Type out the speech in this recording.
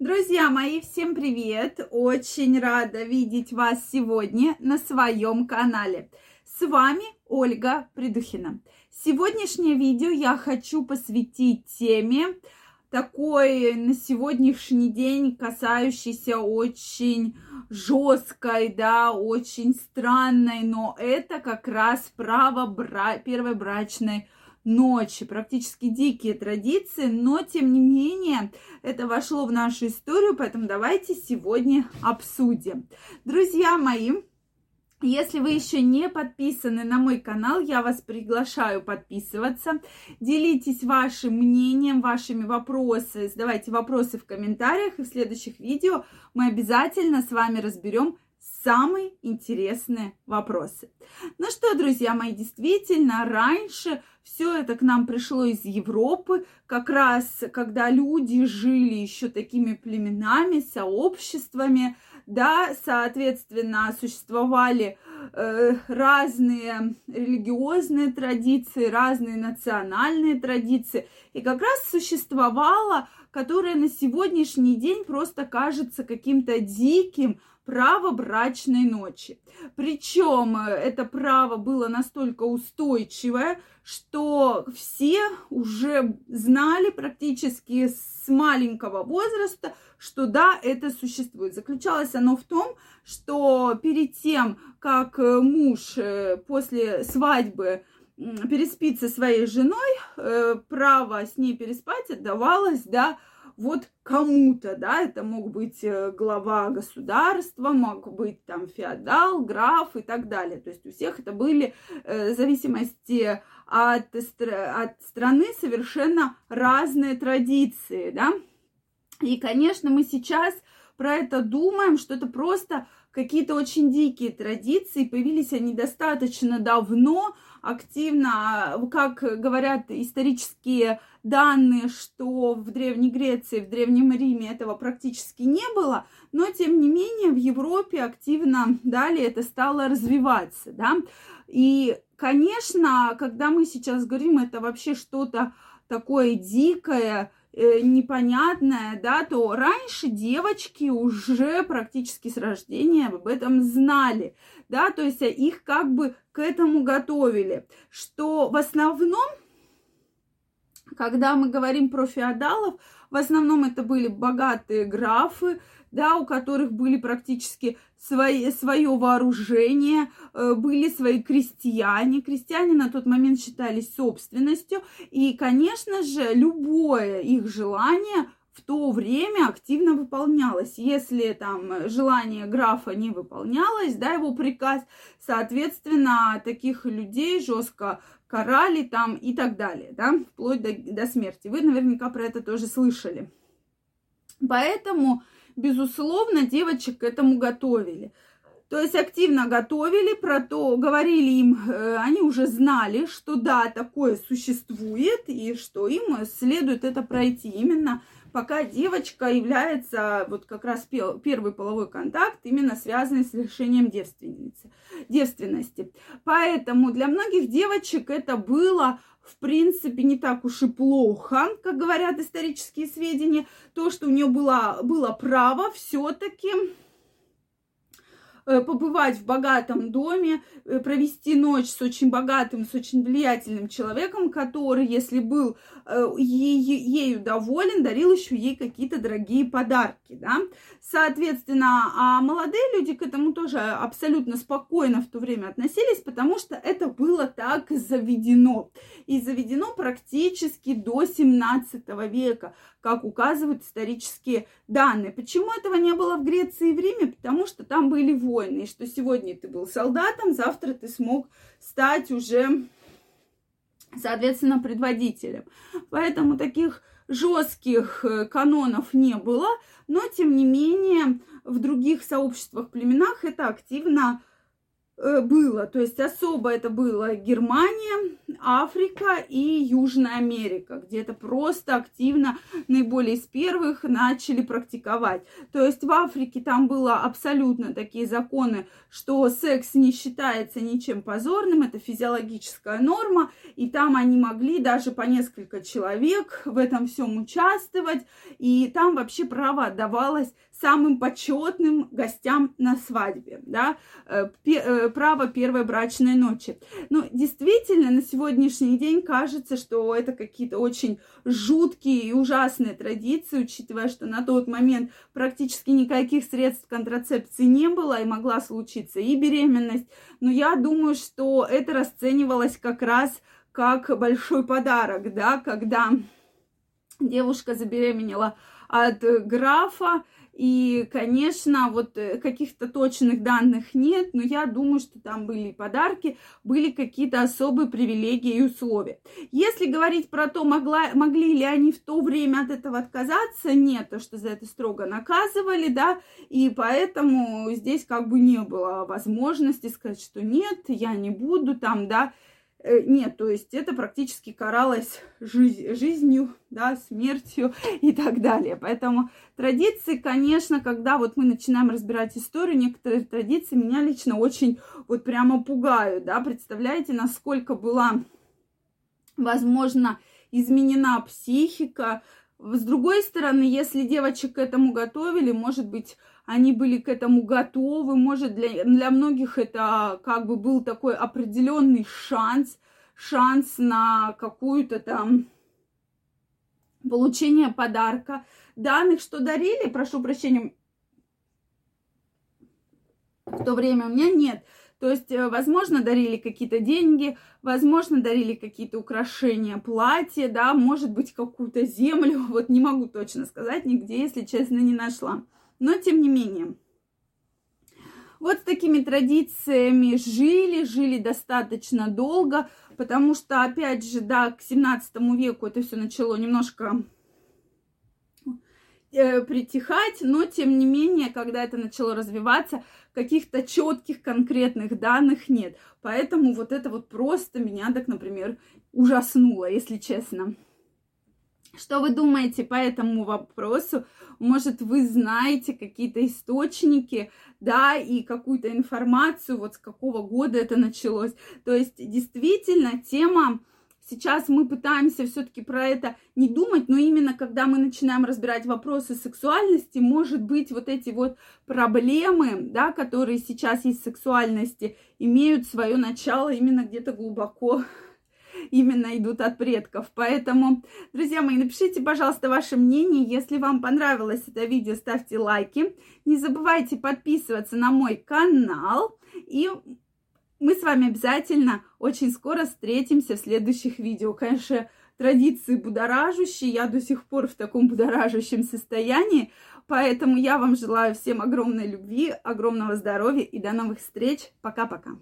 Друзья мои, всем привет! Очень рада видеть вас сегодня на своем канале. С вами Ольга Придухина. Сегодняшнее видео я хочу посвятить теме такой на сегодняшний день касающейся очень жесткой, да, очень странной, но это как раз право бра- первой брачной ночи, практически дикие традиции, но тем не менее это вошло в нашу историю, поэтому давайте сегодня обсудим. Друзья мои, если вы еще не подписаны на мой канал, я вас приглашаю подписываться. Делитесь вашим мнением, вашими вопросами, задавайте вопросы в комментариях, и в следующих видео мы обязательно с вами разберем самые интересные вопросы. Ну что, друзья мои, действительно, раньше все это к нам пришло из Европы, как раз когда люди жили еще такими племенами, сообществами, да, соответственно, существовали э, разные религиозные традиции, разные национальные традиции, и как раз существовало, которое на сегодняшний день просто кажется каким-то диким, право брачной ночи. Причем э, это право было настолько устойчивое, что все уже знали практически с маленького возраста, что да, это существует. Заключалось оно в том, что перед тем, как э, муж э, после свадьбы переспит со своей женой, право с ней переспать отдавалось, да, вот кому-то, да, это мог быть э, глава государства, мог быть там феодал, граф и так далее. То есть у всех это были э, в зависимости от, от страны совершенно разные традиции, да. И, конечно, мы сейчас про это думаем, что это просто какие-то очень дикие традиции, появились они достаточно давно, активно, как говорят исторические данные, что в Древней Греции, в Древнем Риме этого практически не было, но тем не менее в Европе активно далее это стало развиваться, да. И, конечно, когда мы сейчас говорим, это вообще что-то такое дикое, непонятное, да, то раньше девочки уже практически с рождения об этом знали, да, то есть их как бы к этому готовили, что в основном когда мы говорим про феодалов, в основном это были богатые графы, да, у которых были практически свои, свое вооружение, э, были свои крестьяне. Крестьяне на тот момент считались собственностью, и, конечно же, любое их желание в то время активно выполнялось. Если там желание графа не выполнялось, да, его приказ, соответственно, таких людей жестко карали там и так далее, да, вплоть до, до смерти. Вы наверняка про это тоже слышали. Поэтому, безусловно, девочек к этому готовили. То есть активно готовили, про то говорили им, э, они уже знали, что да, такое существует, и что им следует это пройти. Именно пока девочка является вот как раз первый половой контакт, именно связанный с лишением девственницы, девственности. Поэтому для многих девочек это было в принципе, не так уж и плохо, как говорят исторические сведения. То, что у нее было, было право все-таки побывать в богатом доме, э, провести ночь с очень богатым, с очень влиятельным человеком, который, если был э, ею доволен, дарил еще ей какие-то дорогие подарки, да. Соответственно, а молодые люди к этому тоже абсолютно спокойно в то время относились, потому что это было так заведено. И заведено практически до 17 века, как указывают исторические данные. Почему этого не было в Греции и в Риме? Потому что там были войны и что сегодня ты был солдатом, завтра ты смог стать уже, соответственно, предводителем. Поэтому таких жестких э, канонов не было, но тем не менее в других сообществах, племенах это активно было. То есть особо это было Германия, Африка и Южная Америка, где это просто активно наиболее из первых начали практиковать. То есть в Африке там было абсолютно такие законы, что секс не считается ничем позорным, это физиологическая норма, и там они могли даже по несколько человек в этом всем участвовать, и там вообще право отдавалось самым почетным гостям на свадьбе, да, э, э, право первой брачной ночи. Ну, действительно, на сегодняшний день кажется, что это какие-то очень жуткие и ужасные традиции, учитывая, что на тот момент практически никаких средств контрацепции не было, и могла случиться и беременность. Но я думаю, что это расценивалось как раз как большой подарок, да, когда девушка забеременела от графа, и, конечно, вот э, каких-то точных данных нет, но я думаю, что там были подарки, были какие-то особые привилегии и условия. Если говорить про то, могла, могли ли они в то время от этого отказаться, нет, то что за это строго наказывали, да, и поэтому здесь как бы не было возможности сказать, что нет, я не буду там, да, нет, то есть это практически каралось жизнь, жизнью, да, смертью и так далее. Поэтому традиции, конечно, когда вот мы начинаем разбирать историю, некоторые традиции меня лично очень вот прямо пугают, да, представляете, насколько была, возможно, изменена психика. С другой стороны, если девочек к этому готовили, может быть, они были к этому готовы, может, для, для многих это как бы был такой определенный шанс, шанс на какую-то там получение подарка. Данных, что дарили, прошу прощения, в то время у меня нет. То есть, э, возможно, дарили какие-то деньги, возможно, дарили какие-то украшения, платья, да, может быть, какую-то землю. Вот не могу точно сказать, нигде, если честно, не нашла. Но тем не менее. Вот с такими традициями жили, жили достаточно долго, потому что, опять же, да, к 17 веку это все начало немножко э, притихать, но тем не менее, когда это начало развиваться, каких-то четких конкретных данных нет. Поэтому вот это вот просто меня так, например, ужаснуло, если честно. Что вы думаете по этому вопросу? Может, вы знаете какие-то источники, да, и какую-то информацию, вот с какого года это началось. То есть, действительно, тема Сейчас мы пытаемся все-таки про это не думать, но именно когда мы начинаем разбирать вопросы сексуальности, может быть, вот эти вот проблемы, да, которые сейчас есть в сексуальности, имеют свое начало именно где-то глубоко именно идут от предков. Поэтому, друзья мои, напишите, пожалуйста, ваше мнение. Если вам понравилось это видео, ставьте лайки. Не забывайте подписываться на мой канал. И мы с вами обязательно очень скоро встретимся в следующих видео. Конечно, традиции будоражащие. Я до сих пор в таком будоражащем состоянии. Поэтому я вам желаю всем огромной любви, огромного здоровья и до новых встреч. Пока-пока.